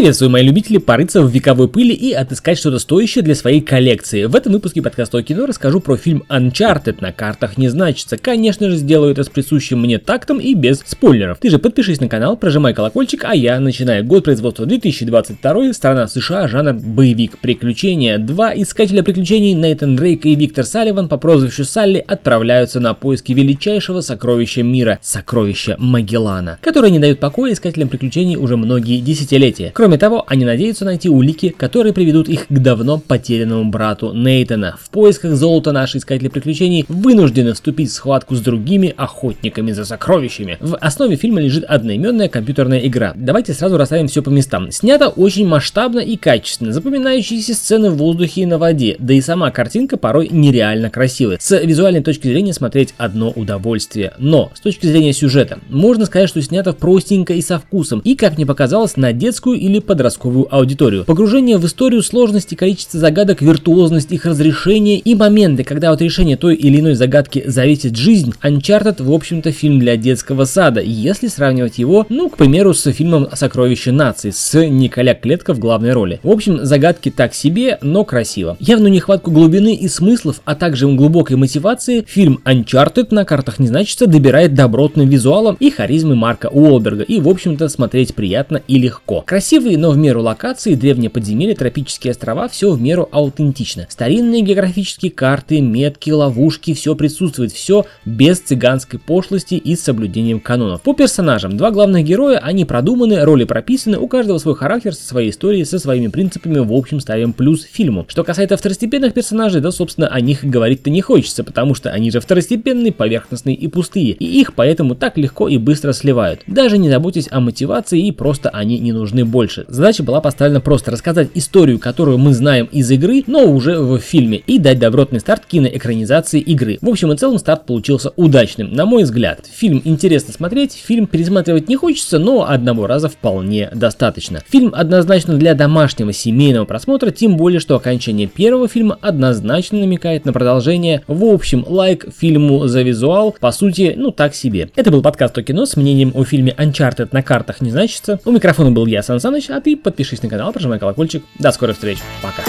Приветствую, мои любители, порыться в вековой пыли и отыскать что-то стоящее для своей коллекции. В этом выпуске подкаста о кино расскажу про фильм Uncharted на картах не значится. Конечно же, сделаю это с присущим мне тактом и без спойлеров. Ты же подпишись на канал, прожимай колокольчик, а я начинаю. Год производства 2022, страна США, жанр боевик, приключения. Два искателя приключений Нейтан Дрейк и Виктор Салливан по прозвищу Салли отправляются на поиски величайшего сокровища мира, сокровища Магеллана, которое не дает покоя искателям приключений уже многие десятилетия. Кроме того, они надеются найти улики, которые приведут их к давно потерянному брату Нейтана. В поисках золота наши искатели приключений вынуждены вступить в схватку с другими охотниками за сокровищами. В основе фильма лежит одноименная компьютерная игра. Давайте сразу расставим все по местам. Снято очень масштабно и качественно, запоминающиеся сцены в воздухе и на воде, да и сама картинка порой нереально красивая. С визуальной точки зрения смотреть одно удовольствие. Но с точки зрения сюжета, можно сказать, что снято простенько и со вкусом, и, как мне показалось, на детскую или подростковую аудиторию. Погружение в историю сложности, количество загадок, виртуозность их разрешения и моменты, когда от решения той или иной загадки зависит жизнь, Uncharted в общем-то фильм для детского сада, если сравнивать его, ну, к примеру, с фильмом «Сокровище нации» с Николя Клетко в главной роли. В общем, загадки так себе, но красиво. Явную нехватку глубины и смыслов, а также глубокой мотивации, фильм Uncharted на картах не значится добирает добротным визуалом и харизмой Марка Уолберга, и в общем-то смотреть приятно и легко. Красивый Красивые, но в меру локации, древние подземелья, тропические острова, все в меру аутентично. Старинные географические карты, метки, ловушки, все присутствует, все без цыганской пошлости и с соблюдением канонов. По персонажам, два главных героя, они продуманы, роли прописаны, у каждого свой характер со своей историей, со своими принципами, в общем ставим плюс фильму. Что касается второстепенных персонажей, да, собственно, о них говорить-то не хочется, потому что они же второстепенные, поверхностные и пустые, и их поэтому так легко и быстро сливают. Даже не заботьтесь о мотивации и просто они не нужны больше дальше. Задача была поставлена просто рассказать историю, которую мы знаем из игры, но уже в фильме, и дать добротный старт киноэкранизации игры. В общем и целом старт получился удачным, на мой взгляд. Фильм интересно смотреть, фильм пересматривать не хочется, но одного раза вполне достаточно. Фильм однозначно для домашнего семейного просмотра, тем более, что окончание первого фильма однозначно намекает на продолжение. В общем, лайк фильму за визуал, по сути, ну так себе. Это был подкаст о кино с мнением о фильме Uncharted на картах не значится. У микрофона был я, Сан Саныч, а ты подпишись на канал, прожимай колокольчик. До скорых встреч. Пока.